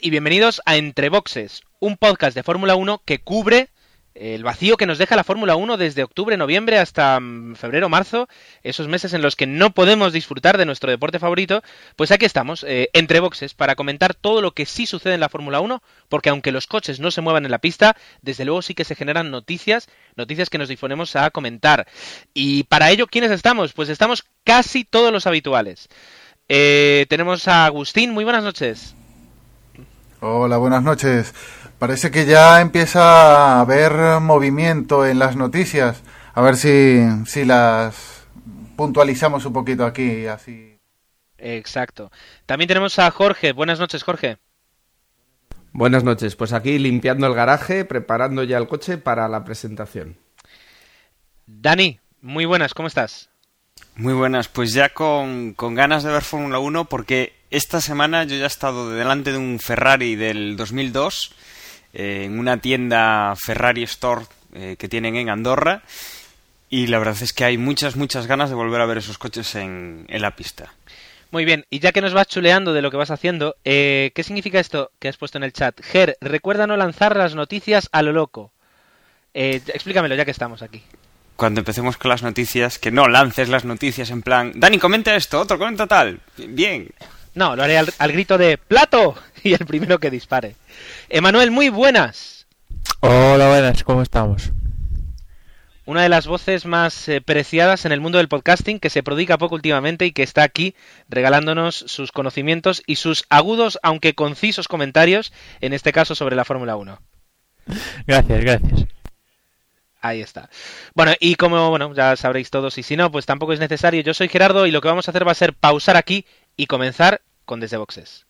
Y bienvenidos a Entre Boxes, un podcast de Fórmula 1 que cubre el vacío que nos deja la Fórmula 1 desde octubre, noviembre hasta mm, febrero, marzo, esos meses en los que no podemos disfrutar de nuestro deporte favorito, pues aquí estamos, eh, entre boxes, para comentar todo lo que sí sucede en la Fórmula 1, porque aunque los coches no se muevan en la pista, desde luego sí que se generan noticias, noticias que nos disponemos a comentar. Y para ello, ¿quiénes estamos? Pues estamos casi todos los habituales. Eh, tenemos a Agustín, muy buenas noches. Hola, buenas noches. Parece que ya empieza a haber movimiento en las noticias. A ver si, si las puntualizamos un poquito aquí, así. Exacto. También tenemos a Jorge. Buenas noches, Jorge. Buenas noches. Pues aquí limpiando el garaje, preparando ya el coche para la presentación. Dani, muy buenas, ¿cómo estás? Muy buenas, pues ya con, con ganas de ver Fórmula 1 porque esta semana yo ya he estado delante de un Ferrari del 2002 eh, en una tienda Ferrari Store eh, que tienen en Andorra y la verdad es que hay muchas, muchas ganas de volver a ver esos coches en, en la pista. Muy bien, y ya que nos vas chuleando de lo que vas haciendo, eh, ¿qué significa esto que has puesto en el chat? Ger, recuerda no lanzar las noticias a lo loco. explícamelo ya que estamos aquí cuando empecemos con las noticias, que no lances las noticias en plan, Dani, comenta esto, otro comenta tal. Bien. No, lo haré al, al grito de ¡Plato! Y el primero que dispare. Emanuel, muy buenas. Hola, buenas, ¿cómo estamos? Una de las voces más eh, preciadas en el mundo del podcasting que se prodiga poco últimamente y que está aquí regalándonos sus conocimientos y sus agudos, aunque concisos comentarios, en este caso sobre la Fórmula 1. Gracias, gracias. Ahí está. Bueno, y como bueno, ya sabréis todos, y si no, pues tampoco es necesario. Yo soy Gerardo y lo que vamos a hacer va a ser pausar aquí y comenzar con Desde Boxes.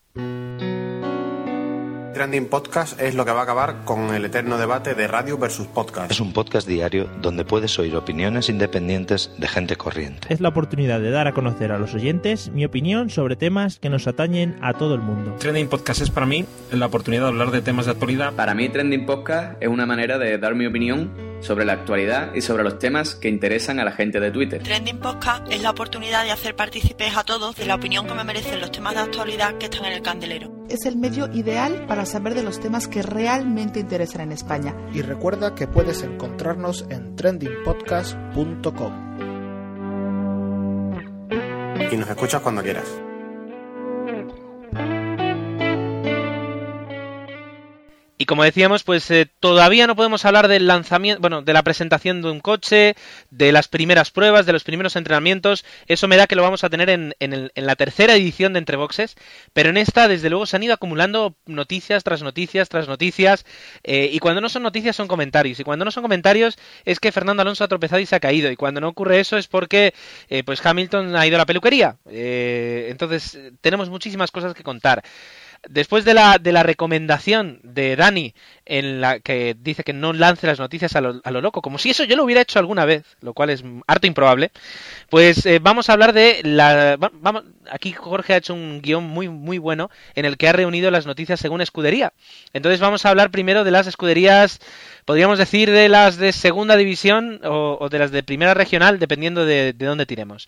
Trending Podcast es lo que va a acabar con el eterno debate de radio versus podcast. Es un podcast diario donde puedes oír opiniones independientes de gente corriente. Es la oportunidad de dar a conocer a los oyentes mi opinión sobre temas que nos atañen a todo el mundo. Trending Podcast es para mí la oportunidad de hablar de temas de actualidad. Para mí Trending Podcast es una manera de dar mi opinión sobre la actualidad y sobre los temas que interesan a la gente de Twitter. Trending Podcast es la oportunidad de hacer partícipes a todos de la opinión que me merecen los temas de actualidad que están en el candelero. Es el medio ideal para saber de los temas que realmente interesan en España. Y recuerda que puedes encontrarnos en trendingpodcast.com. Y nos escuchas cuando quieras. Y como decíamos, pues eh, todavía no podemos hablar del lanzamiento, bueno, de la presentación de un coche, de las primeras pruebas, de los primeros entrenamientos. Eso me da que lo vamos a tener en, en, la tercera edición de Entre Boxes. Pero en esta, desde luego, se han ido acumulando noticias tras noticias tras noticias. Eh, y cuando no son noticias, son comentarios. Y cuando no son comentarios, es que Fernando Alonso ha tropezado y se ha caído. Y cuando no ocurre eso, es porque eh, pues Hamilton ha ido a la peluquería. entonces, tenemos muchísimas cosas que contar. Después de la, de la recomendación de Dani, en la que dice que no lance las noticias a lo, a lo loco, como si eso yo lo hubiera hecho alguna vez, lo cual es harto improbable, pues eh, vamos a hablar de la... Vamos, aquí Jorge ha hecho un guion muy, muy bueno en el que ha reunido las noticias según escudería. Entonces vamos a hablar primero de las escuderías, podríamos decir de las de segunda división o, o de las de primera regional, dependiendo de, de dónde tiremos.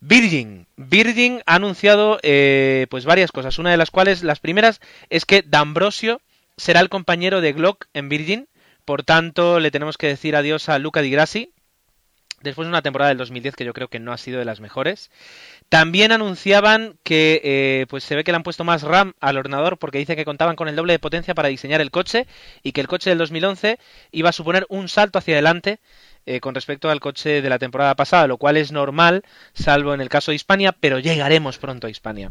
Virgin. Virgin ha anunciado eh, pues varias cosas, una de las cuales, las primeras, es que D'Ambrosio será el compañero de Glock en Virgin, por tanto le tenemos que decir adiós a Luca Di Grassi, después de una temporada del 2010 que yo creo que no ha sido de las mejores. También anunciaban que eh, pues se ve que le han puesto más RAM al ordenador porque dice que contaban con el doble de potencia para diseñar el coche y que el coche del 2011 iba a suponer un salto hacia adelante eh, con respecto al coche de la temporada pasada, lo cual es normal, salvo en el caso de Hispania, pero llegaremos pronto a Hispania.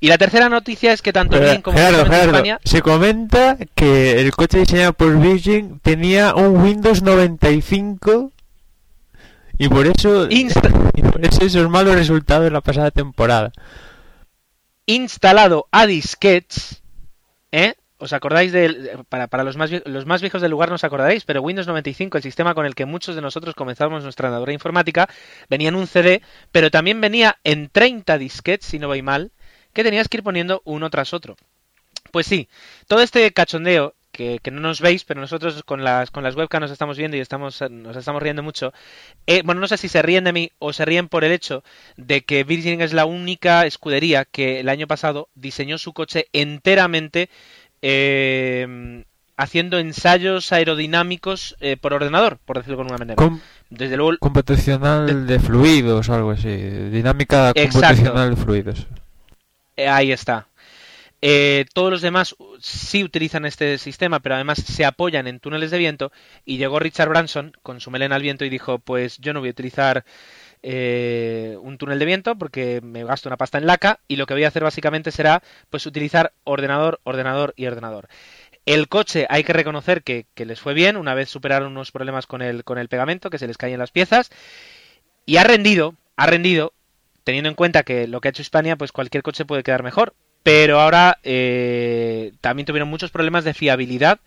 Y la tercera noticia es que tanto bien como Gerardo, Gerardo, España... Se comenta que el coche diseñado por Virgin tenía un Windows 95 y por eso, Insta... y por eso esos malos resultados en la pasada temporada. Instalado a disquets, ¿eh? ¿Os acordáis de, para, para los, más, los más viejos del lugar no os acordaréis, pero Windows 95, el sistema con el que muchos de nosotros comenzamos nuestra andadura informática, venía en un CD, pero también venía en 30 disquets, si no voy mal, que tenías que ir poniendo uno tras otro. Pues sí, todo este cachondeo que, que no nos veis, pero nosotros con las, con las webcams nos estamos viendo y estamos, nos estamos riendo mucho. Eh, bueno, no sé si se ríen de mí o se ríen por el hecho de que Virgin es la única escudería que el año pasado diseñó su coche enteramente eh, haciendo ensayos aerodinámicos eh, por ordenador, por decirlo con una manera. Com- Desde luego, Computacional de fluidos o algo así. Dinámica Exacto. computacional de fluidos. Eh, ahí está. Eh, todos los demás sí utilizan este sistema, pero además se apoyan en túneles de viento. Y llegó Richard Branson con su melena al viento y dijo: Pues yo no voy a utilizar eh, un túnel de viento porque me gasto una pasta en laca. Y lo que voy a hacer básicamente será pues utilizar ordenador, ordenador y ordenador. El coche hay que reconocer que, que les fue bien una vez superaron unos problemas con el, con el pegamento, que se les caían las piezas. Y ha rendido, ha rendido, teniendo en cuenta que lo que ha hecho Hispania, pues cualquier coche puede quedar mejor. Pero ahora eh, también tuvieron muchos problemas de fiabilidad.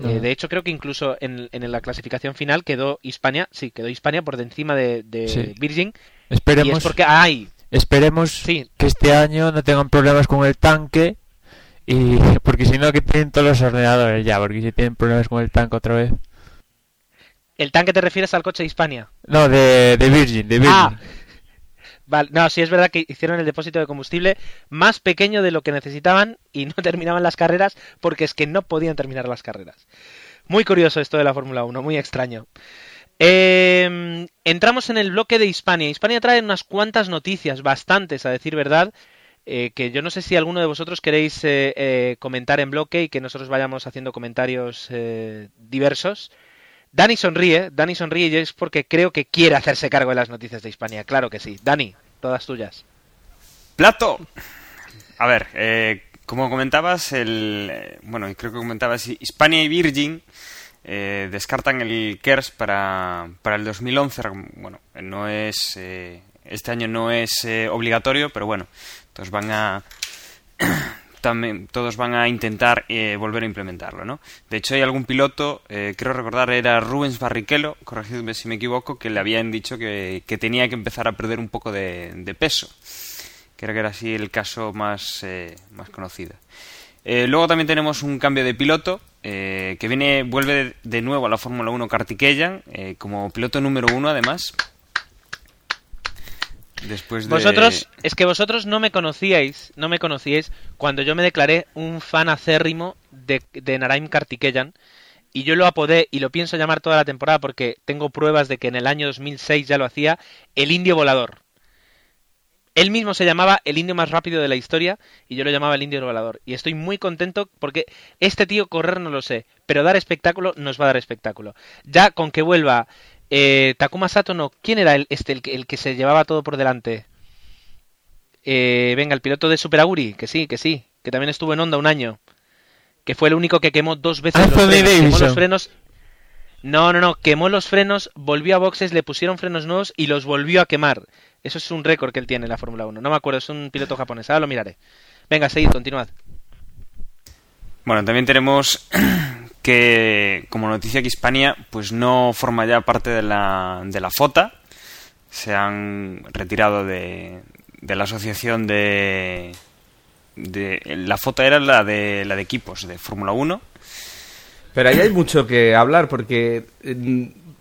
Eh, Ah. de hecho, creo que incluso en, en la clasificación final quedó Hispania, sí, quedó Hispania por encima de, de Sí. Virgin. Esperemos, Y es porque hay esperemos Sí. que este año no tengan problemas con el tanque. Y porque si no, que tienen todos los ordenadores ya. Porque si tienen problemas con el tanque otra vez. ¿El tanque te refieres al coche de Hispania? No, de, de Virgin, de Virgin. Ah, vale, no, sí es verdad que hicieron el depósito de combustible más pequeño de lo que necesitaban y no terminaban las carreras porque es que no podían terminar las carreras. Muy curioso esto de la Fórmula 1, muy extraño. Eh, entramos en el bloque de Hispania. Hispania trae unas cuantas noticias, bastantes a decir verdad, eh, que yo no sé si alguno de vosotros queréis eh, eh, comentar en bloque y que nosotros vayamos haciendo comentarios diversos. Dani sonríe, Dani sonríe y es porque creo que quiere hacerse cargo de las noticias de Hispania. Claro que sí. Dani, todas tuyas. Plato. A ver, eh, como comentabas, el, eh, bueno, creo que comentabas, Hispania y Virgin eh, descartan el KERS para, para el 2011. Bueno, no es, eh, este año no es eh, obligatorio, pero bueno, entonces van a también todos van a intentar eh, volver a implementarlo, ¿no? De hecho, hay algún piloto, eh, creo recordar, era Rubens Barrichello, corregidme si me equivoco, que le habían dicho que, que tenía que empezar a perder un poco de, peso. Creo que era así el caso más, eh, más conocido. Eh, luego también tenemos un cambio de piloto, eh, que viene, vuelve de nuevo a la Fórmula 1 Kartikeyan, eh, como piloto número uno además. Vosotros, es que vosotros no me conocíais, no me conocíais cuando yo me declaré un fan acérrimo de, de Naraim Kartikeyan y yo lo apodé y lo pienso llamar toda la temporada porque tengo pruebas de que en el año 2006 ya lo hacía el indio volador. Él mismo se llamaba el indio más rápido de la historia y yo lo llamaba el indio volador. Y estoy muy contento porque este tío correr no lo sé, pero dar espectáculo nos va a dar espectáculo. Ya con que vuelva eh, Takuma Sato, no, ¿quién era el, este, el, que, el que se llevaba todo por delante? Eh, venga, el piloto de Super Aguri, que sí, que sí, que también estuvo en Honda un año. Que fue el único que quemó dos veces los frenos. Quemó los frenos. No, no, no, quemó los frenos, volvió a boxes, le pusieron frenos nuevos y los volvió a quemar. Eso es un récord que él tiene en la Fórmula 1. No me acuerdo, es un piloto japonés. Ahora lo miraré. Venga, seguid, continuad. Bueno, también tenemos que, como noticia que Hispania, pues no forma ya parte de la, de la FOTA. Se han retirado de, de la asociación de, de... La FOTA era la de, la de equipos de Fórmula 1. Pero ahí hay mucho que hablar porque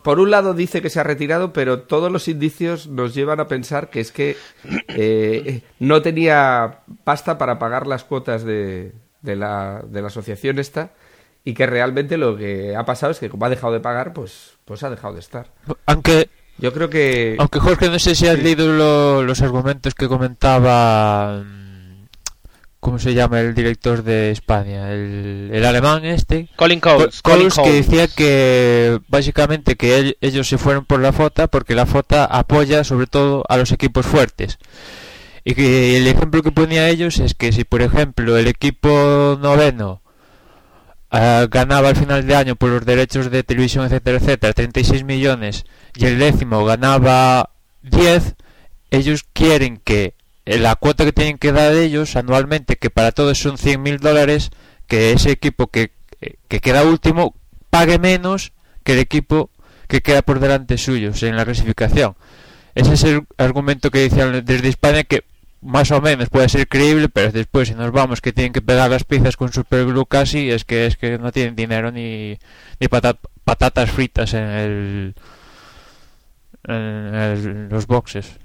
por un lado dice que se ha retirado, pero todos los indicios nos llevan a pensar que es que eh, no tenía pasta para pagar las cuotas de, de la, de la asociación esta y que realmente lo que ha pasado es que como ha dejado de pagar, pues, pues ha dejado de estar. Aunque Yo creo que... Aunque Jorge, no sé si has leído lo- los argumentos que comentaba. mm, ¿Cómo se llama el director de España? El, el alemán este. Colin Coles, Co- Colin Coles, que decía que básicamente que ell- ellos se fueron por la FOTA porque la FOTA apoya sobre todo a los equipos fuertes. Y que el ejemplo que ponía ellos es que si por ejemplo el equipo noveno ah, ganaba al final de año por los derechos de televisión, etcétera, etcétera, 36 millones y el décimo ganaba 10, ellos quieren que la cuota que tienen que dar ellos anualmente, que para todos son 100 mil dólares, que ese equipo que, que queda último pague menos que el equipo que queda por delante suyos en la clasificación. Ese es el argumento que decían desde España que más o menos puede ser creíble, pero después si nos vamos que tienen que pegar las piezas con superglue casi, es que es que no tienen dinero ni, ni patatas fritas en el en los boxes.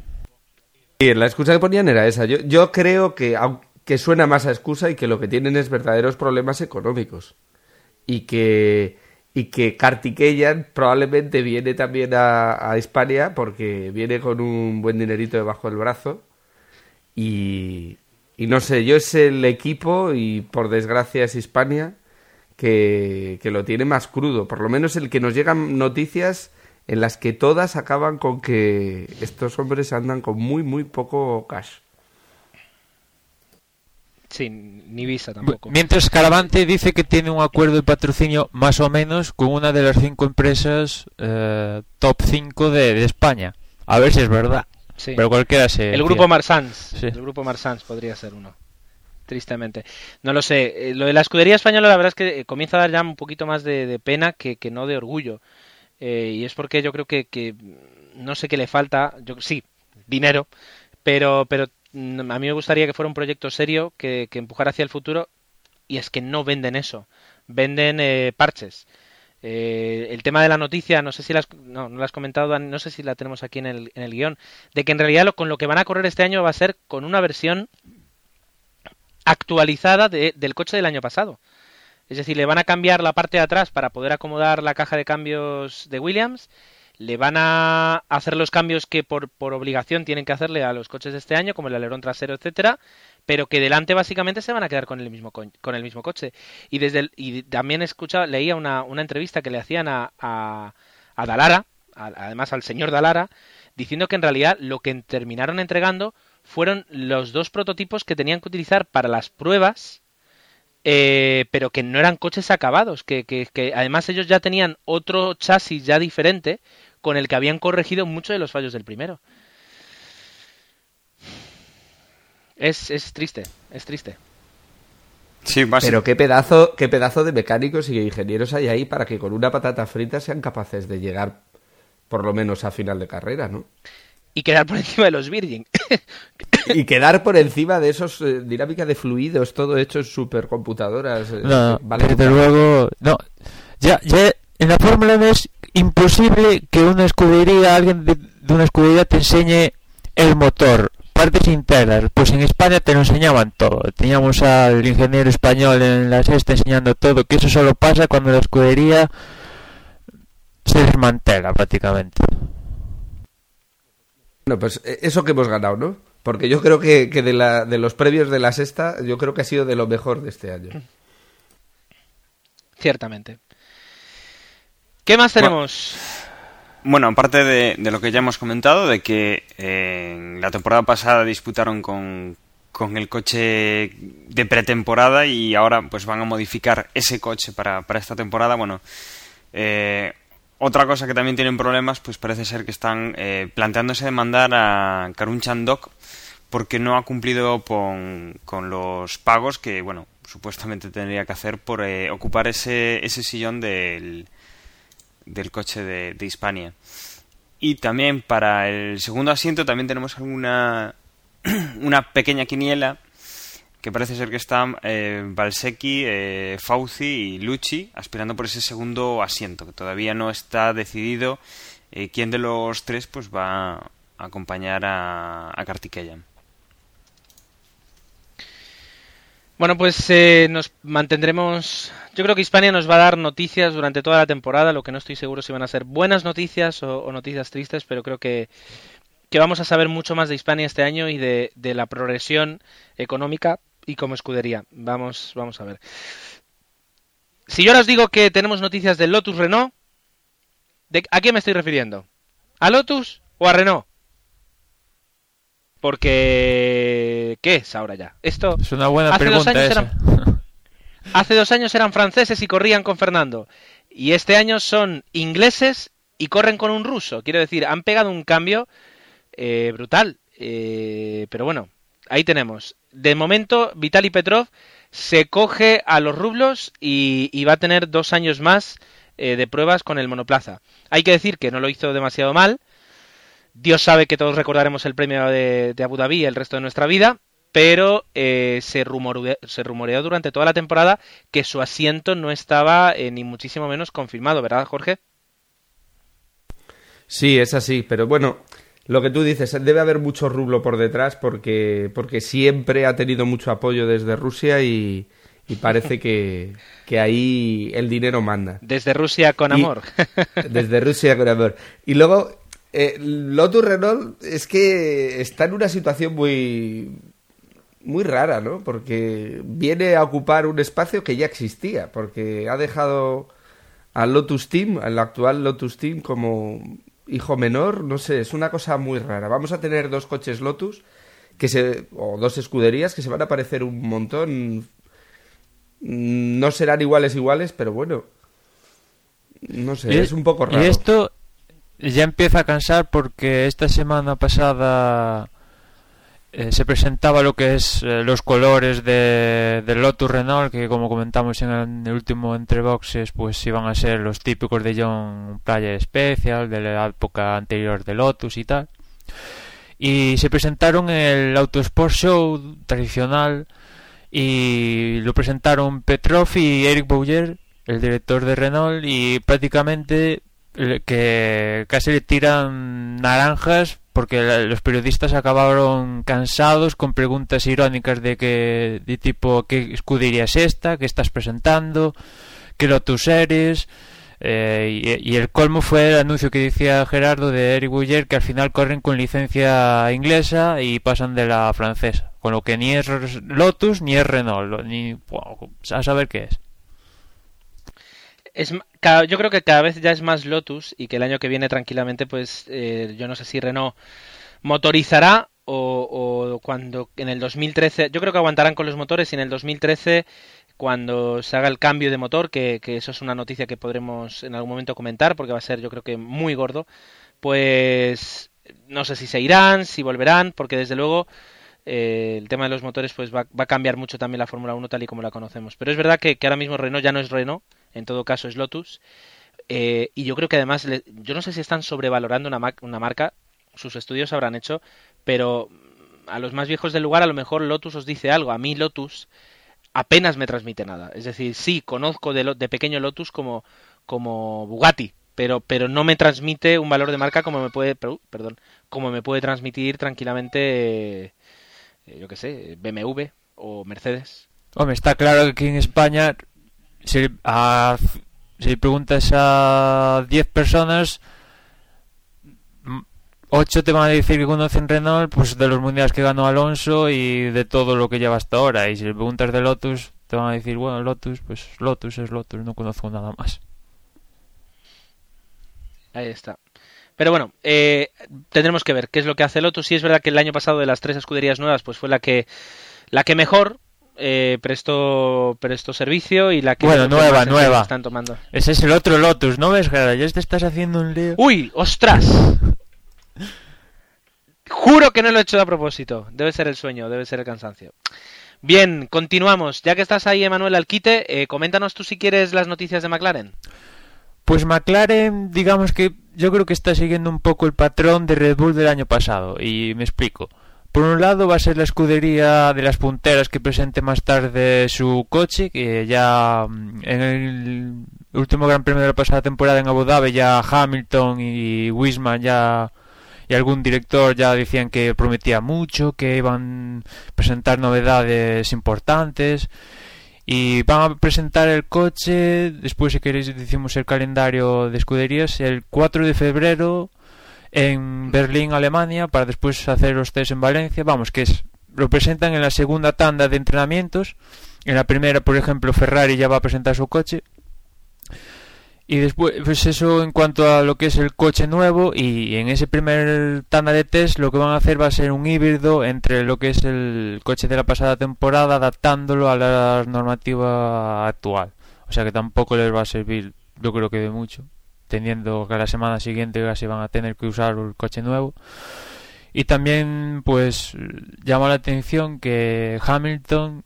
Y la excusa que ponían era esa. Yo, yo creo que, aunque suena más a excusa y que lo que tienen es verdaderos problemas económicos. Y que, y que Kartikeyan probablemente viene también a, a España porque viene con un buen dinerito debajo del brazo. Y, y no sé, yo es el equipo y por desgracia es Hispania que, que lo tiene más crudo. Por lo menos el que nos llegan noticias en las que todas acaban con que estos hombres andan con muy, muy poco cash. Sí, ni visa tampoco. Mientras Caravante dice que tiene un acuerdo de patrocinio más o menos con una de las cinco empresas eh, top 5 de, España. A ver si es verdad. Pero cualquiera se. El grupo Marsans. El grupo Marsans podría ser uno. Tristemente. No lo sé. Eh, lo de la escudería española, la verdad es que eh, comienza a dar ya un poquito más de, pena que, que no de orgullo. Eh, y es porque yo creo que, que, no sé qué le falta, yo sí, dinero, pero, pero mm, a mí me gustaría que fuera un proyecto serio que, que empujara hacia el futuro y es que no venden eso, venden eh, parches. Eh, el tema de la noticia, no sé si las, no, no la has comentado, no sé si la tenemos aquí en el, en el guion, de que en realidad lo, con lo que van a correr este año va a ser con una versión actualizada de, del coche del año pasado. Es decir, le van a cambiar la parte de atrás para poder acomodar la caja de cambios de Williams. Le van a hacer los cambios que por, por obligación tienen que hacerle a los coches de este año, como el alerón trasero, etcétera, pero que delante básicamente se van a quedar con el mismo con el mismo coche. Y desde y también escuchaba, leía una, una entrevista que le hacían a, a, a Dalara, además al señor Dalara, diciendo que en realidad lo que terminaron entregando fueron los dos prototipos que tenían que utilizar para las pruebas eh, pero que no eran coches acabados, que, que, además ellos ya tenían otro chasis ya diferente con el que habían corregido muchos de los fallos del primero. Es, es triste, es triste. Sí, Pero qué pedazo, qué pedazo de mecánicos y ingenieros hay ahí para que con una patata frita sean capaces de llegar por lo menos a final de carrera, ¿no? y quedar por encima de los Virgin. y quedar por encima de esos eh, dinámica de fluidos, todo hecho en supercomputadoras. Eh, no, desde luego, no. Ya, ya en la Fórmula 1 es imposible que una escudería, alguien de, una escudería te enseñe el motor, partes internas. Pues en España te lo enseñaban todo. Teníamos al ingeniero español en la sexta enseñando todo, que eso solo pasa cuando la escudería se desmantela prácticamente. Bueno, pues eh, eso que hemos ganado, ¿no? Porque yo creo que, de, la, de los previos de la sexta, yo creo que ha sido de lo mejor de este año. Ciertamente. ¿Qué más tenemos? Bueno, aparte de, lo que ya hemos comentado, de que eh, la temporada pasada disputaron con, con el coche de pretemporada y ahora pues van a modificar ese coche para, para esta temporada. Bueno, eh, otra cosa que también tienen problemas, pues parece ser que están eh, planteándose demandar a Karun Chandok porque no ha cumplido con, los pagos que, bueno, supuestamente tendría que hacer por eh, ocupar ese, ese sillón del, del coche de, de Hispania. Y también para el segundo asiento también tenemos alguna una pequeña quiniela que parece ser que están eh, Valsecchi, eh, Fauci y Lucci aspirando por ese segundo asiento, que todavía no está decidido eh, quién de los tres pues va a acompañar a, a Kartikeyan. Bueno, pues eh, nos mantendremos. Yo creo que Hispania nos va a dar noticias durante toda la temporada. Lo que no estoy seguro si van a ser buenas noticias o, noticias tristes, pero creo que, que, vamos a saber mucho más de Hispania este año y de, de la progresión económica y como escudería. Vamos, vamos a ver. Si yo os digo que tenemos noticias del Lotus Renault, ¿de ¿a qué me estoy refiriendo? ¿A Lotus o a Renault? Porque ¿qué es ahora ya? Esto es una buena hace pregunta. Dos años eran... hace dos años eran franceses y corrían con Fernando y este año son ingleses y corren con un ruso. Quiero decir, han pegado un cambio eh, brutal. Eh, pero bueno, ahí tenemos. De momento, Vitali Petrov se coge a los rublos y, va a tener dos años más eh, de pruebas con el monoplaza. Hay que decir que no lo hizo demasiado mal. Dios sabe que todos recordaremos el premio de, de Abu Dhabi el resto de nuestra vida, pero eh, se, rumoreó, se rumoreó durante toda la temporada que su asiento no estaba eh, ni muchísimo menos confirmado, ¿verdad, Jorge? Sí, es así, pero bueno, lo que tú dices, debe haber mucho rublo por detrás porque, porque siempre ha tenido mucho apoyo desde Rusia y, y parece que, que, ahí el dinero manda. Desde Rusia con amor. Y, desde Rusia con amor. Y luego, eh, Lotus Renault es que está en una situación muy muy rara, ¿no? Porque viene a ocupar un espacio que ya existía, porque ha dejado al Lotus Team, al actual Lotus Team, como hijo menor, no sé, es una cosa muy rara. Vamos a tener dos coches Lotus que se o dos escuderías que se van a parecer un montón. No serán iguales iguales, pero bueno. No sé, es un poco raro. Y esto ya empieza a cansar porque esta semana pasada eh, se presentaba lo que es eh, los colores de, del Lotus Renault, que como comentamos en el, último entre boxes, pues iban a ser los típicos de John Playa Special, de la época anterior de Lotus y tal. Y se presentaron el Autosport Show tradicional y lo presentaron Petrov y Eric Bouyer, el director de Renault, y prácticamente que casi le tiran naranjas porque los periodistas acabaron cansados con preguntas irónicas de que de tipo qué escudería es esta, qué estás presentando, qué Lotus eres eh, y, el colmo fue el anuncio que decía Gerardo de Eric Bouyer que al final corren con licencia inglesa y pasan de la francesa, con lo que ni es Lotus ni es Renault, ni a saber qué es. Es, yo creo que cada vez ya es más Lotus y que el año que viene tranquilamente, pues eh, yo no sé si Renault motorizará o, cuando en el 2013, yo creo que aguantarán con los motores y en el 2013 cuando se haga el cambio de motor, que, eso es una noticia que podremos en algún momento comentar porque va a ser yo creo que muy gordo, pues no sé si se irán, si volverán, porque desde luego eh, el tema de los motores pues va, va, a cambiar mucho también la Fórmula 1 tal y como la conocemos. Pero es verdad que, ahora mismo Renault ya no es Renault, en todo caso es Lotus. Eh, y yo creo que además, yo no sé si están sobrevalorando una, una marca, sus estudios habrán hecho, pero a los más viejos del lugar a lo mejor Lotus os dice algo. A mí Lotus apenas me transmite nada. Es decir, sí, conozco de, de pequeño Lotus como, como Bugatti, pero, pero no me transmite un valor de marca como me puede, perdón, como me puede transmitir tranquilamente, yo qué sé, BMW o Mercedes. Hombre, está claro que aquí en España si, a, si preguntas a 10 personas, 8 te van a decir que conocen Renault pues de los mundiales que ganó Alonso y de todo lo que lleva hasta ahora. Y si le preguntas de Lotus, te van a decir, bueno, Lotus, pues Lotus es Lotus, no conozco nada más. Ahí está. Pero bueno, eh, tendremos que ver qué es lo que hace Lotus. Si es verdad que el año pasado de las tres escuderías nuevas, pues fue la que la que mejor eh, prestó, servicio y la que bueno nueva nueva. están tomando. Ese es el otro Lotus no ves Gerard ya te estás haciendo un lío. Uy ostras. Juro que no lo he hecho a propósito. Debe ser el sueño debe ser el cansancio. Bien continuamos. Ya que estás ahí Emanuel Alquite eh, coméntanos tú si quieres las noticias de McLaren pues McLaren digamos que yo creo que está siguiendo un poco el patrón de Red Bull del año pasado y me explico. Por un lado va a ser la escudería de las punteras que presente más tarde su coche, que ya mm, en el último Gran Premio de la pasada temporada en Abu Dhabi ya Hamilton y Wisman ya y algún director ya decían que prometía mucho, que iban a presentar novedades importantes y van a presentar el coche, después si queréis decimos el calendario de escuderías, el 4 de febrero en Berlín, Alemania, para después hacer los test en Valencia. Vamos, que es lo presentan en la segunda tanda de entrenamientos. En la primera, por ejemplo, Ferrari ya va a presentar su coche. Y después, pues eso en cuanto a lo que es el coche nuevo. Y en ese primer tanda de test, lo que van a hacer va a ser un híbrido entre lo que es el coche de la pasada temporada, adaptándolo a la normativa actual. O sea que tampoco les va a servir, yo creo que de mucho teniendo que la semana siguiente casi van a tener que usar el coche nuevo. Y también pues llama la atención que Hamilton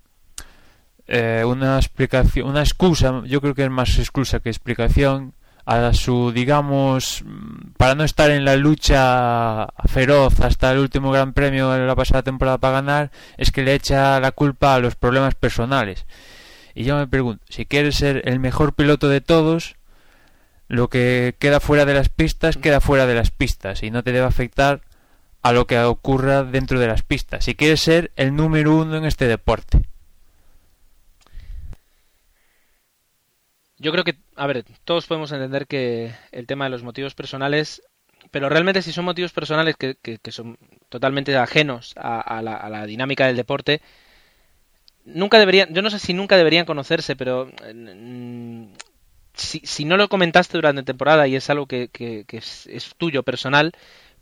eh, una explicación, una excusa, yo creo que es más excusa que explicación, a su, digamos, para no estar en la lucha feroz hasta el último Gran Premio de la pasada temporada para ganar, es que le echa la culpa a los problemas personales. Y yo me pregunto, si quieres ser el mejor piloto de todos, lo que queda fuera de las pistas queda fuera de las pistas y no te debe afectar a lo que ocurra dentro de las pistas. Si quieres ser el número uno en este deporte. Yo creo que, a ver, todos podemos entender que el tema de los motivos personales, pero realmente si son motivos personales que, que, son totalmente ajenos a, la, dinámica del deporte, nunca deberían, yo no sé si nunca deberían conocerse, pero mm, si, si no lo comentaste durante la temporada y es algo que, es, tuyo personal,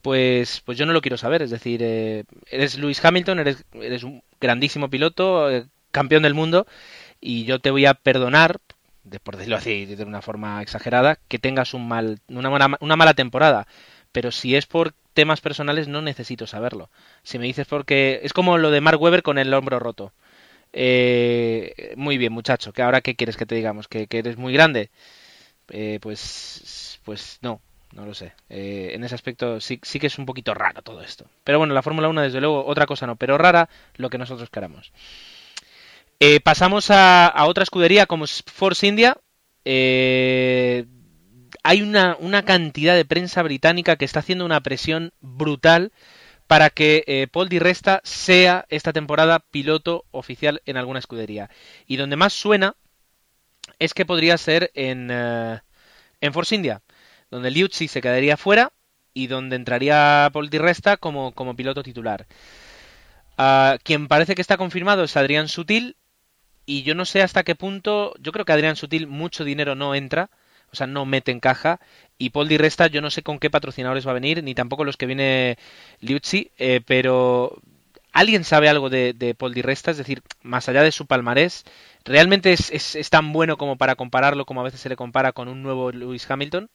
pues, pues yo no lo quiero saber. Es decir, eh, eres Lewis Hamilton, eres, eres un grandísimo piloto, eh, campeón del mundo, y yo te voy a perdonar de, por decirlo así de una forma exagerada, que tengas un mal, una, una mala temporada. Pero si es por temas personales, no necesito saberlo. Si me dices porque. Es como lo de Mark Webber con el hombro roto. Eh, muy bien, muchacho. que ahora qué quieres que te digamos? ¿Que, eres muy grande? Eh, pues. Pues no, no lo sé. Eh, en ese aspecto sí, sí que es un poquito raro todo esto. Pero bueno, la Fórmula 1, desde luego, otra cosa no, pero rara lo que nosotros queramos. Eh, pasamos a, otra escudería como Force India. Eh, hay una, cantidad de prensa británica que está haciendo una presión brutal para que eh, Paul Di Resta sea esta temporada piloto oficial en alguna escudería. Y donde más suena es que podría ser en, en Force India, donde Liuzzi se quedaría fuera y donde entraría Paul Di Resta como, como piloto titular. Ah, quien parece que está confirmado es Adrián Sutil, y yo no sé hasta qué punto, yo creo que Adrián Sutil mucho dinero no entra, o sea, no mete en caja, y Paul Di Resta yo no sé con qué patrocinadores va a venir, ni tampoco los que viene Liuzzi, eh, pero ¿alguien sabe algo de, Paul Di Resta? Es decir, más allá de su palmarés, ¿realmente es, tan bueno como para compararlo como a veces se le compara con un nuevo Lewis Hamilton?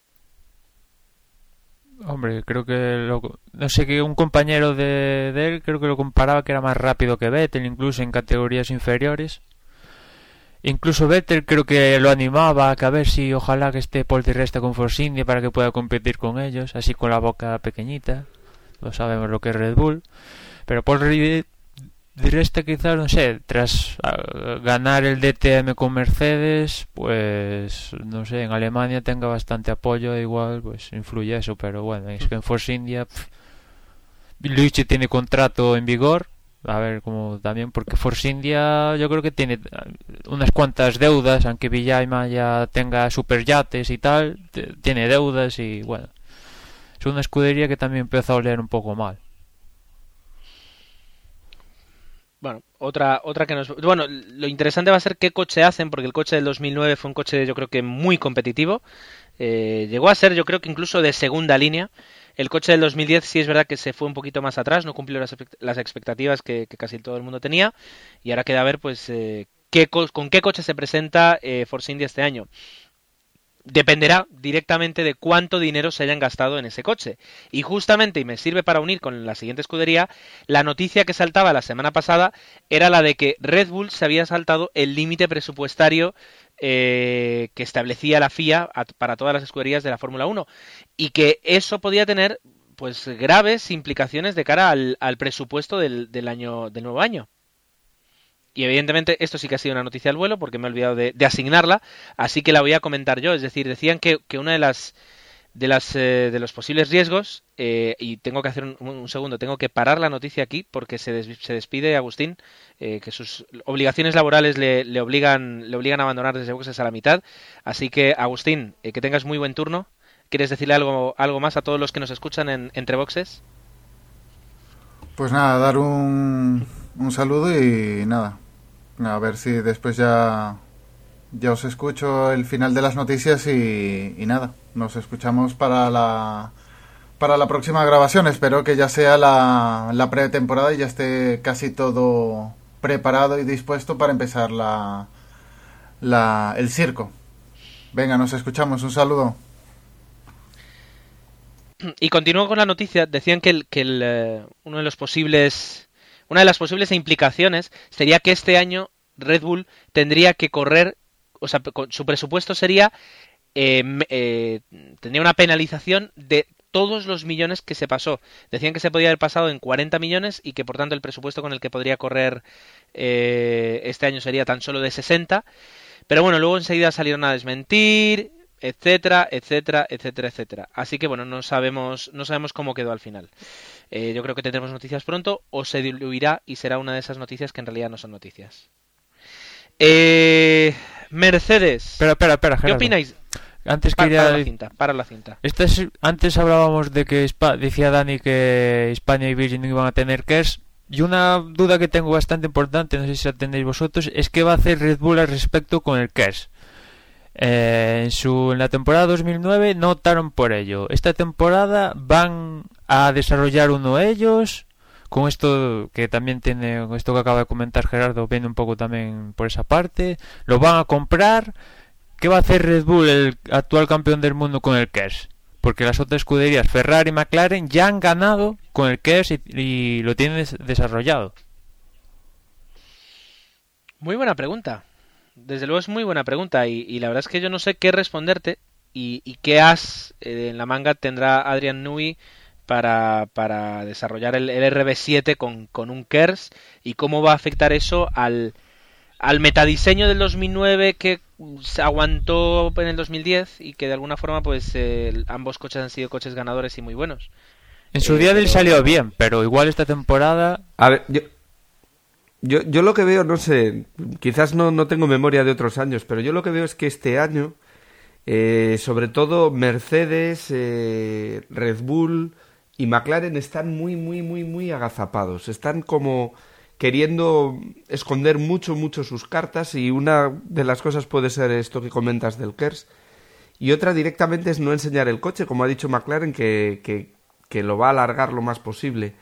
Hombre, creo que no sé que un compañero de, de, él creo que lo comparaba que era más rápido que Vettel, incluso en categorías inferiores. Incluso Vettel creo que lo animaba a que a ver si ojalá que esté Paul Resta con Force India para que pueda competir con ellos, así con la boca pequeñita. Lo sabemos lo que es Red Bull. Pero Paul Resta quizás, no sé, tras ah, ganar el DTM con Mercedes, pues no sé, en Alemania tenga bastante apoyo, igual pues influye eso, pero bueno, es que en Force India Luigi tiene contrato en vigor a ver como también porque Force India yo creo que tiene unas cuantas deudas aunque Villaima ya tenga super yates y tal tiene deudas y bueno es una escudería que también empieza a oler un poco mal. Bueno otra otra que nos bueno lo interesante va a ser qué coche hacen porque el coche del 2009 fue un coche yo creo que muy competitivo. Eh, llegó a ser yo creo que incluso de segunda línea el coche del 2010 sí es verdad que se fue un poquito más atrás, no cumplió las, expectativas que, casi todo el mundo tenía. Y ahora queda a ver pues eh, con qué coche se presenta eh, Force India este año dependerá directamente de cuánto dinero se hayan gastado en ese coche. Y justamente, y me sirve para unir con la siguiente escudería, la noticia que saltaba la semana pasada era la de que Red Bull se había saltado el límite presupuestario eh, que establecía la FIA para todas las escuderías de la Fórmula 1 y que eso podía tener pues graves implicaciones de cara al, presupuesto del, del año del nuevo año. Y evidentemente esto sí que ha sido una noticia al vuelo porque me he olvidado de, asignarla, así que la voy a comentar yo. Es decir, decían que, que una de las de las eh, de los posibles riesgos eh, y tengo que hacer un, segundo tengo que parar la noticia aquí porque se, se despide Agustín eh, que sus obligaciones laborales le, le, obligan le obligan a abandonar desde boxes a la mitad así que Agustín que tengas muy buen turno quieres decirle algo algo más a todos los que nos escuchan en entre boxes pues nada dar un un saludo y nada. A ver si después ya, ya os escucho el final de las noticias y, nada. Nos escuchamos para la, para la próxima grabación. Espero que ya sea la, la pretemporada y ya esté casi todo preparado y dispuesto para empezar la, la, el circo. Venga, nos escuchamos. Un saludo. Y continúo con la noticia. Decían que, que el, eh, uno de los posibles una de las posibles implicaciones sería que este año Red Bull tendría que correr, o sea, su presupuesto sería eh, eh, tendría una penalización de todos los millones que se pasó. Decían que se podía haber pasado en 40 millones y que por tanto el presupuesto con el que podría correr eh, este año sería tan solo de 60. Pero bueno, luego enseguida salieron a desmentir, etcétera, etcétera, etcétera, etcétera. Así que bueno, no sabemos, no sabemos cómo quedó al final. Eh, yo creo que tendremos noticias pronto o se diluirá y será una de esas noticias que en realidad no son noticias. Eh, Mercedes. Espera, espera, espera, ¿Qué opináis? Antes Pa- quería para la cinta, para la cinta. Esta es- antes hablábamos de que decía Dani que España y Virgin iban a tener KERS. Y una duda que tengo bastante importante, no sé si la tenéis vosotros, es qué va a hacer Red Bull al respecto con el KERS. Eh, en, su, en la temporada 2009 no optaron por ello. Esta temporada van a desarrollar uno ellos. Con esto que también tiene, con esto que acaba de comentar Gerardo, viene un poco también por esa parte. Lo van a comprar. ¿Qué va a hacer Red Bull, el actual campeón del mundo, con el KERS? Porque las otras escuderías, Ferrari y McLaren, ya han ganado con el KERS y, lo tienen des- desarrollado. Muy buena pregunta. Desde luego es muy buena pregunta y, la verdad es que yo no sé qué responderte y, qué as eh, en la manga tendrá Adrian Newey para, para desarrollar el, el RB7 con, con un KERS y cómo va a afectar eso al, al metadiseño del 2009 que se aguantó en el 2010 y que de alguna forma pues eh, ambos coches han sido coches ganadores y muy buenos. En su Eh, día pero- él salió bien, pero igual esta temporada A ver, yo, yo, yo lo que veo, no sé, quizás no, no tengo memoria de otros años, pero yo lo que veo es que este año, eh, sobre todo Mercedes, eh, Red Bull y McLaren están muy, muy, muy, muy agazapados. Están como queriendo esconder mucho, mucho sus cartas y una de las cosas puede ser esto que comentas del KERS. Y otra directamente es no enseñar el coche, como ha dicho McLaren, que, que, lo va a alargar lo más posible.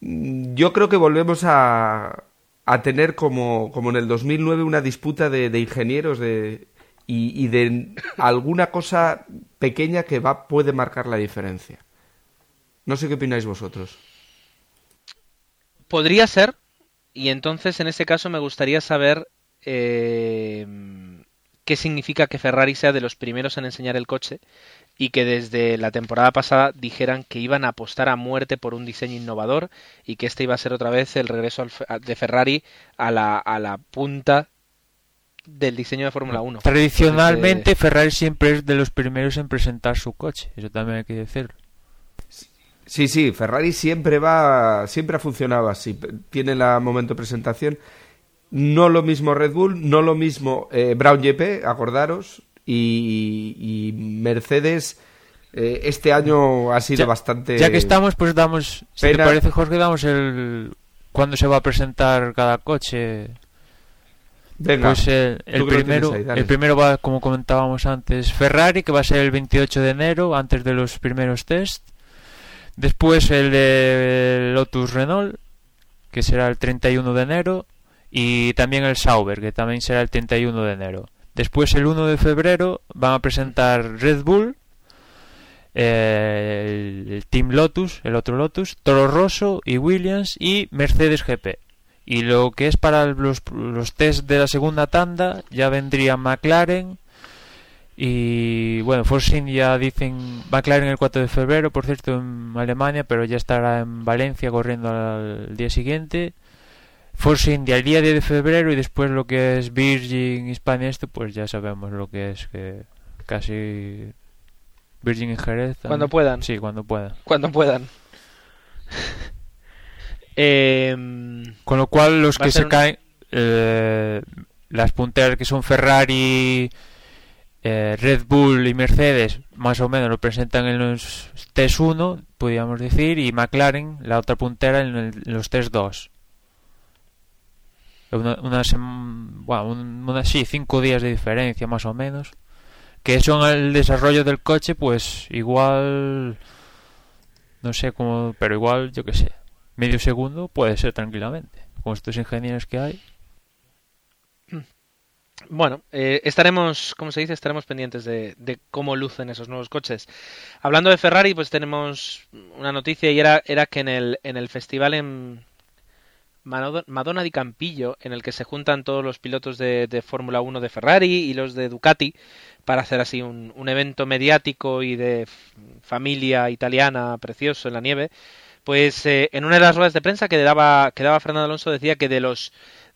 Mm, Yo creo que volvemos a, a tener como, como en el 2009 una disputa de, de ingenieros de, y, y de alguna cosa pequeña que va puede marcar la diferencia. No sé qué opináis vosotros. Podría ser, y entonces en ese caso me gustaría saber eh, qué significa que Ferrari sea de los primeros en enseñar el coche y que desde la temporada pasada dijeran que iban a apostar a muerte por un diseño innovador y que este iba a ser otra vez el regreso al Fe- a- de Ferrari a la, a la punta del diseño de Fórmula 1. tradicionalmente Entonces, Ferrari siempre es de los primeros en presentar su coche, eso también hay que decirlo. Sí, sí, Ferrari siempre va, siempre ha funcionado así. Tiene la momento de presentación. No lo mismo Red Bull, no lo mismo eh, Brown GP, acordaros. Y, y Mercedes eh, este año ha sido Ya- bastante. Ya que estamos, pues damos, si te parece Jorge, damos el cuándo se va a presentar cada coche. Venga, pues el primero, ahí, el primero va, como comentábamos antes, Ferrari, que va a ser el 28 de enero, antes de los primeros test. Después el de Lotus Renault, que será el 31 de enero. Y también el Sauber, que también será el 31 de enero. Después el 1 de febrero van a presentar Red Bull, eh, el, Team Lotus, el otro Lotus, Toro Rosso y Williams y Mercedes GP. Y lo que es para los, los test de la segunda tanda ya vendría McLaren y bueno, Force India dicen McLaren el 4 de febrero, por cierto en Alemania, pero ya estará en Valencia corriendo al día siguiente. Force India el día 10 de febrero y después lo que es Virgin Hispania esto pues ya sabemos lo que es que casi Virgin en Jerez también. Cuando puedan. sí cuando puedan Cuando puedan. Em, con lo cual los va a que se un- caen eh, las punteras que son Ferrari eh, Red Bull y Mercedes más o menos lo presentan en los test 1 podríamos decir y McLaren la otra puntera en, los test 2 una, una bueno, un- sí, cinco días de diferencia más o menos. Que son el desarrollo del coche pues igual no sé cómo pero igual yo que sé medio segundo puede ser tranquilamente con estos ingenieros que hay Bueno, eh, estaremos, como se dice, estaremos pendientes de, de cómo lucen esos nuevos coches. Hablando de Ferrari, pues tenemos una noticia y era, era que en el, en el festival en... Madonna di Campillo, en el que se juntan todos los pilotos de, Fórmula 1 de Ferrari y los de Ducati para hacer así un, un evento mediático y de familia italiana precioso en la nieve. Pues eh, en una de las ruedas de prensa que daba, que daba Fernando Alonso decía que de los,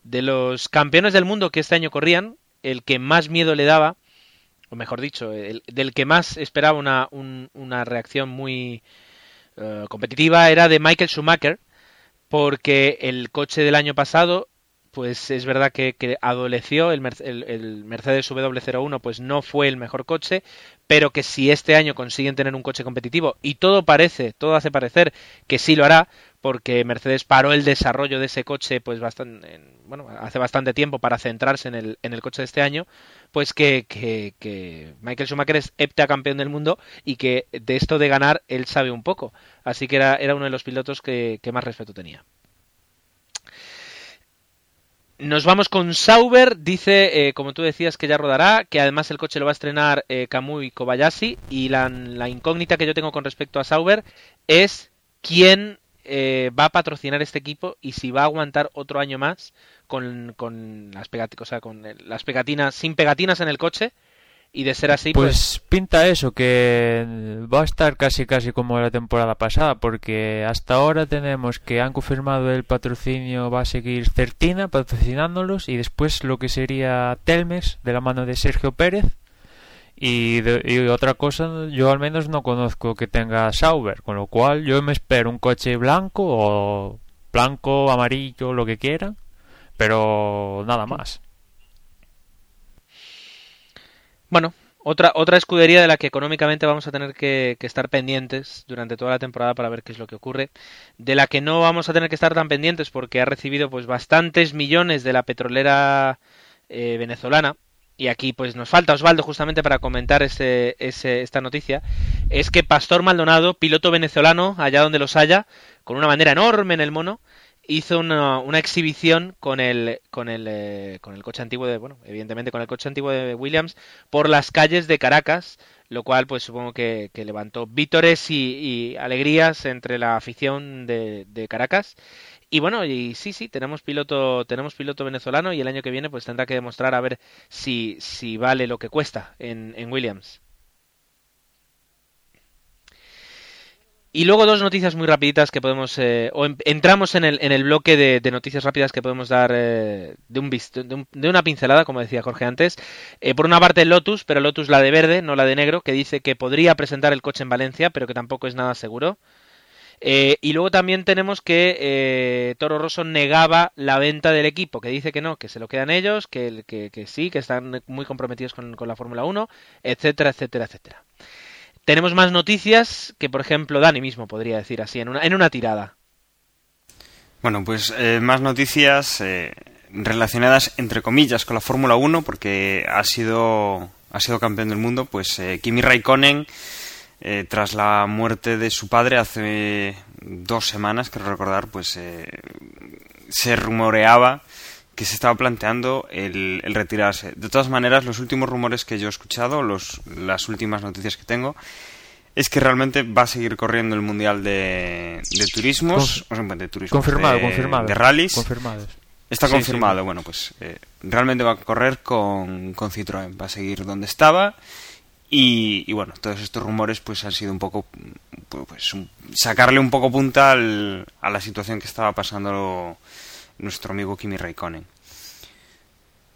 de los campeones del mundo que este año corrían, el que más miedo le daba, o mejor dicho, el, del que más esperaba una, un, una reacción muy uh, competitiva era de Michael Schumacher, porque el coche del año pasado pues es verdad que, adoleció, el, el, el, Mercedes W01 pues no fue el mejor coche, pero que si este año consiguen tener un coche competitivo, y todo parece, todo hace parecer que sí lo hará, porque Mercedes paró el desarrollo de ese coche pues bastante, bueno, hace bastante tiempo para centrarse en el, en el coche de este año, pues que, Michael Schumacher es hepta campeón del mundo y que de esto de ganar él sabe un poco. Así que era, era uno de los pilotos que más respeto tenía. Nos vamos con Sauber, dice, eh, como tú decías, que ya rodará, que además el coche lo va a estrenar eh, Kamui Kobayashi. Y la, la, incógnita que yo tengo con respecto a Sauber es quién eh, va a patrocinar este equipo y si va a aguantar otro año más con, con las pegatinas, o sea, con las pegatinas, sin pegatinas en el coche y de ser así pues, pues, pinta eso que va a estar casi casi como la temporada pasada porque hasta ahora tenemos que han confirmado el patrocinio va a seguir Certina patrocinándolos y después lo que sería Telmex de la mano de Sergio Pérez y, de, y, otra cosa yo al menos no conozco que tenga Sauber con lo cual yo me espero un coche blanco o blanco amarillo lo que quieran pero nada más bueno, otra, otra escudería de la que económicamente vamos a tener que, estar pendientes durante toda la temporada para ver qué es lo que ocurre, de la que no vamos a tener que estar tan pendientes porque ha recibido pues bastantes millones de la petrolera eh, venezolana, y aquí pues nos falta Osvaldo justamente para comentar ese, ese, esta noticia, es que Pastor Maldonado, piloto venezolano, allá donde los haya, con una bandera enorme en el mono, hizo una, una, exhibición con el con el eh, con el coche antiguo de bueno evidentemente con el coche antiguo de Williams por las calles de Caracas lo cual pues supongo que, que levantó vítores y, alegrías entre la afición de, de, Caracas. Y bueno y sí sí tenemos piloto tenemos piloto venezolano y el año que viene pues tendrá que demostrar a ver si si vale lo que cuesta en, en Williams Y luego dos noticias muy rapiditas que podemos, eh, o en, entramos en el, en el bloque de, de, noticias rápidas que podemos dar eh, de, un, de, un, de, una pincelada, como decía Jorge antes. Eh, por una parte Lotus, pero Lotus la de verde, no la de negro, que dice que podría presentar el coche en Valencia, pero que tampoco es nada seguro. Eh, y luego también tenemos que eh, Toro Rosso negaba la venta del equipo, que dice que no, que se lo quedan ellos, que, que, que sí, que están muy comprometidos con, con la Fórmula 1, etcétera, etcétera, etcétera. Tenemos más noticias que, por ejemplo, Dani mismo podría decir así, en una, en una tirada. Bueno, pues eh, más noticias eh, relacionadas, entre comillas, con la Fórmula 1, porque ha sido, ha sido campeón del mundo, pues eh, Kimi Raikkonen, tras la muerte de su padre hace dos semanas, quiero recordar, pues se rumoreaba que se estaba planteando el, el, retirarse. De todas maneras, los últimos rumores que yo he escuchado, los, las últimas noticias que tengo, es que realmente va a seguir corriendo el Mundial de, de Turismos. O sea, de turismos confirmado, de, confirmado. De rallies. Confirmado. Está Sí, confirmado. sí. Bueno, pues eh, realmente va a correr con, con Citroën. Va a seguir donde estaba. Y, y, bueno, todos estos rumores pues han sido un poco pues un, sacarle un poco punta al, a la situación que estaba pasando nuestro amigo Kimi Raikkonen.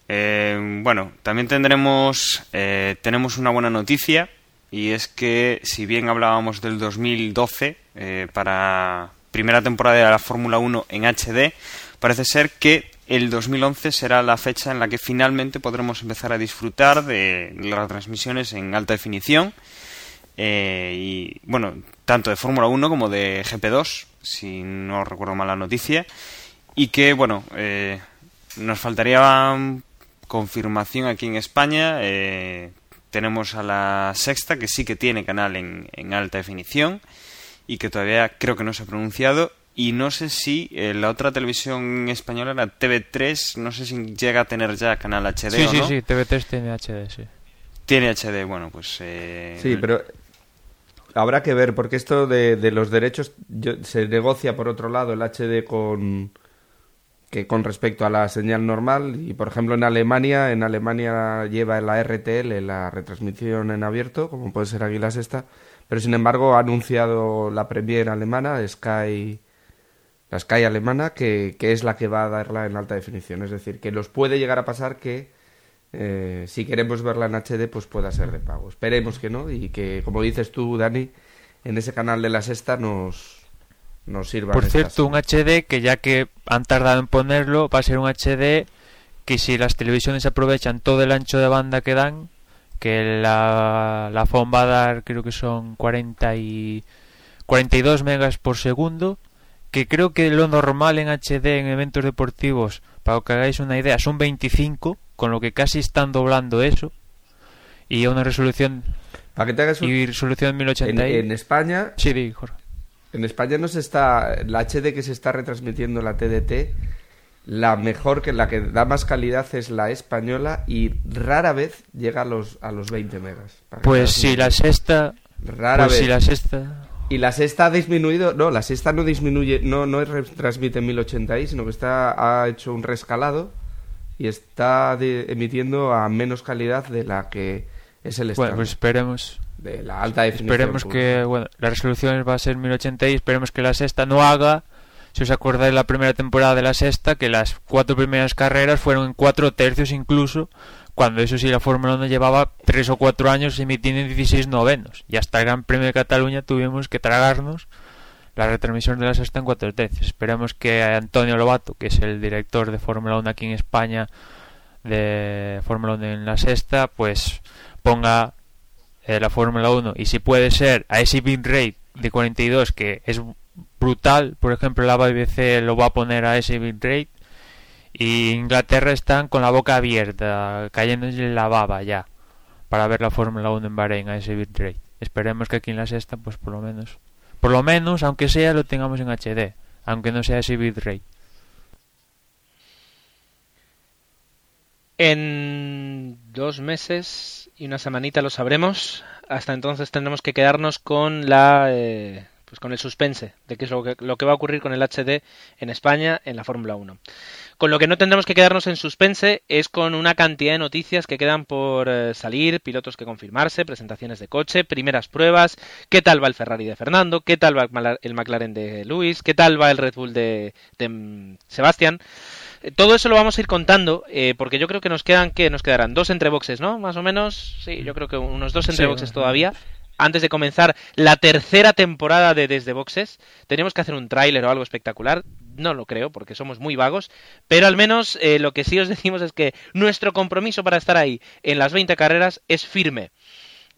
Eh, bueno, también tendremos eh, tenemos una buena noticia y es que si bien hablábamos del 2012 eh, para primera temporada de la Fórmula 1 en HD, parece ser que el 2011 será la fecha en la que finalmente podremos empezar a disfrutar de las transmisiones en alta definición eh, y bueno, tanto de Fórmula 1 como de GP2, si no recuerdo mal la noticia, y que bueno, eh, nos faltaría confirmación aquí en España. Eh, tenemos a la sexta, que sí que tiene canal en, en, alta definición y que todavía creo que no se ha pronunciado. Y no sé si eh, la otra televisión española, la TV3, no sé si llega a tener ya canal HD sí, o sí, no. Sí, TV3 tiene HD, sí. Tiene HD, bueno, pues... Eh... Sí, pero habrá que ver, porque esto de, de los derechos yo, se negocia por otro lado el HD con que con respecto a la señal normal y por ejemplo en Alemania en Alemania lleva la RTL la retransmisión en abierto como puede ser Águila Sexta pero sin embargo ha anunciado la premier alemana Sky la Sky alemana que, que, es la que va a darla en alta definición. Es decir que nos puede llegar a pasar que eh, si queremos verla en HD pues pueda ser de pago. Esperemos que no y que como dices tú Dani en ese canal de la sexta nos nos sirva. Por cierto, un HD que ya que han tardado en ponerlo, va a ser un HD que si las televisiones aprovechan todo el ancho de banda que dan, que la, la phone va a dar creo que son 40 y 42 megas por segundo, que creo que lo normal en HD en eventos deportivos, para que hagáis una idea, son 25, con lo que casi están doblando eso, y una resolución... Para que te hagas Y resolución 1080 en, en España... Sí, Jorge. En España no se está. La HD que se está retransmitiendo la TDT, la mejor, que la que da más calidad es la española y rara vez llega a los, a los 20 megas. Pues si la sexta. Rara pues vez. si la sexta. Y la sexta ha disminuido. No, la sexta no disminuye. No, no retransmite en 1080i, sino que está, ha hecho un rescalado y está de, emitiendo a menos calidad de la que es el estándar. Bueno, pues esperemos de la alta definición. Esperemos que, bueno, la resolución va a ser 1080 y esperemos que la sexta no haga, si os acordáis la primera temporada de la sexta, que las cuatro primeras carreras fueron en cuatro tercios incluso, cuando eso sí la Fórmula 1 llevaba tres o cuatro años emitiendo en 16 novenos. Y hasta el Gran Premio de Cataluña tuvimos que tragarnos la retransmisión de la sexta en cuatro tercios. Esperemos que Antonio Lobato, que es el director de Fórmula 1 aquí en España, de Fórmula 1 en la sexta, pues ponga eh, la Fórmula 1 y si puede ser a ese bitrate de 42 que es brutal, por ejemplo la BBC lo va a poner a ese bitrate y Inglaterra están con la boca abierta, cayéndose la baba ya para ver la Fórmula 1 en Bahrein a ese bitrate. Esperemos que aquí en la sexta pues por lo menos, por lo menos aunque sea lo tengamos en HD, aunque no sea ese bitrate. En dos meses y una semanita lo sabremos. Hasta entonces tendremos que quedarnos con la eh, pues con el suspense de qué es lo que, lo que va a ocurrir con el HD en España en la Fórmula 1. Con lo que no tendremos que quedarnos en suspense es con una cantidad de noticias que quedan por eh, salir, pilotos que confirmarse, presentaciones de coche, primeras pruebas, qué tal va el Ferrari de Fernando, qué tal va el McLaren de Luis, qué tal va el Red Bull de, de mm, Sebastián. Todo eso lo vamos a ir contando, eh, porque yo creo que nos quedan, que nos quedarán dos entre boxes, ¿no? Más o menos, sí, yo creo que unos dos entre Sí, todavía. Antes de comenzar la tercera temporada de Desde Boxes, tenemos que hacer un tráiler o algo espectacular. No lo creo, porque somos muy vagos. Pero al menos eh, lo que sí os decimos es que nuestro compromiso para estar ahí en las 20 carreras es firme.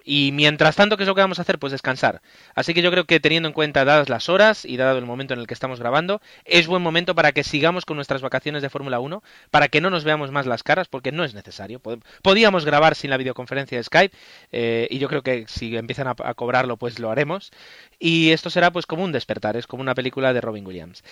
Y mientras tanto, ¿qué es lo que vamos a hacer? Pues descansar. Así que yo creo que teniendo en cuenta dadas las horas y dado el momento en el que estamos grabando, es buen momento para que sigamos con nuestras vacaciones de Fórmula 1, para que no nos veamos más las caras, porque no es necesario. Pod- Podíamos grabar sin la videoconferencia de Skype, eh, y yo creo que si empiezan a cobrarlo, pues lo haremos. Y esto será pues como un despertar, es como una película de Robin Williams.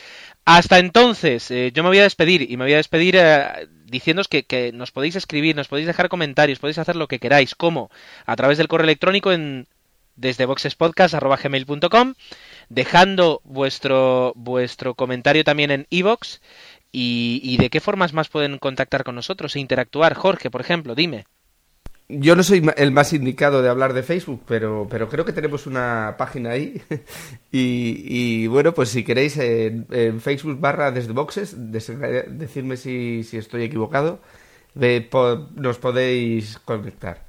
Hasta entonces, eh, yo me voy a despedir, y me voy a despedir eh, diciéndoos que, nos podéis escribir, nos podéis dejar comentarios, podéis hacer lo que queráis, como a través del correo electrónico en desde boxespodcast.gmail.com dejando vuestro vuestro comentario también en iVoox y, y de qué formas más pueden contactar con nosotros e interactuar. Jorge, por ejemplo, dime. Yo no soy el más indicado de hablar de Facebook, pero, pero creo que tenemos una página ahí. y, bueno, pues si queréis en, Facebook barra desde boxes, decidme si, si estoy equivocado, nos podéis conectar.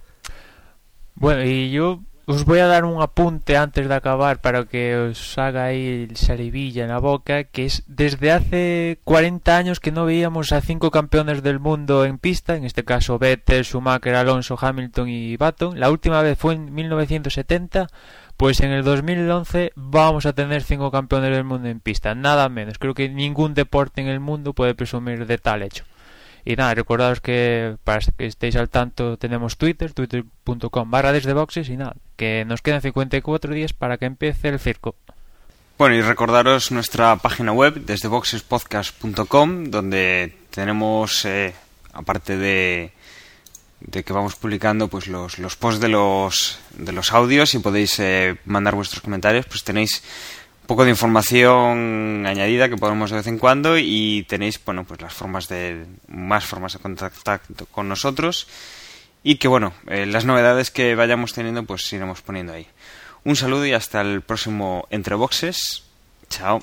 Bueno, y yo os voy a dar un apunte antes de acabar para que os haga ahí el salivilla en la boca, que es desde hace 40 años que no veíamos a cinco campeones del mundo en pista, en este caso Vettel, Schumacher, Alonso, Hamilton y Button. La última vez fue en 1970, pues en el 2011 vamos a tener cinco campeones del mundo en pista, nada menos. Creo que ningún deporte en el mundo puede presumir de tal hecho. Y nada, recordaros que para que estéis al tanto tenemos Twitter, twitter.com barra desde boxes y nada, que nos quedan 54 días para que empiece el circo. Bueno, y recordaros nuestra página web desde boxespodcast.com, donde tenemos, eh, aparte de, de que vamos publicando pues los, los posts de los, de los audios y podéis eh, mandar vuestros comentarios, pues tenéis poco de información añadida que podemos de vez en cuando y tenéis bueno pues las formas de más formas de contactar con nosotros y que bueno eh, las novedades que vayamos teniendo pues iremos poniendo ahí. Un saludo y hasta el próximo entre boxes. Chao